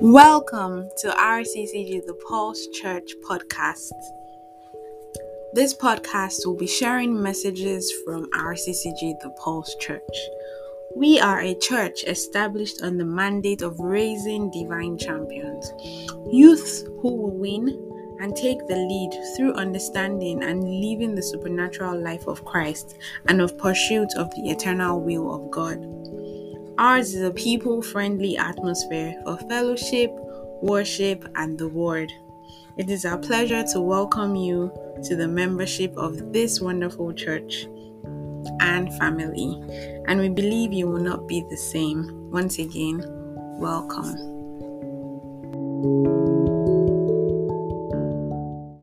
Welcome to RCCG The Pulse Church podcast. This podcast will be sharing messages from RCCG The Pulse Church. We are a church established on the mandate of raising divine champions, youths who will win and take the lead through understanding and living the supernatural life of Christ and of pursuit of the eternal will of God. Ours is a people friendly atmosphere for fellowship, worship, and the Word. It is our pleasure to welcome you to the membership of this wonderful church and family, and we believe you will not be the same. Once again, welcome.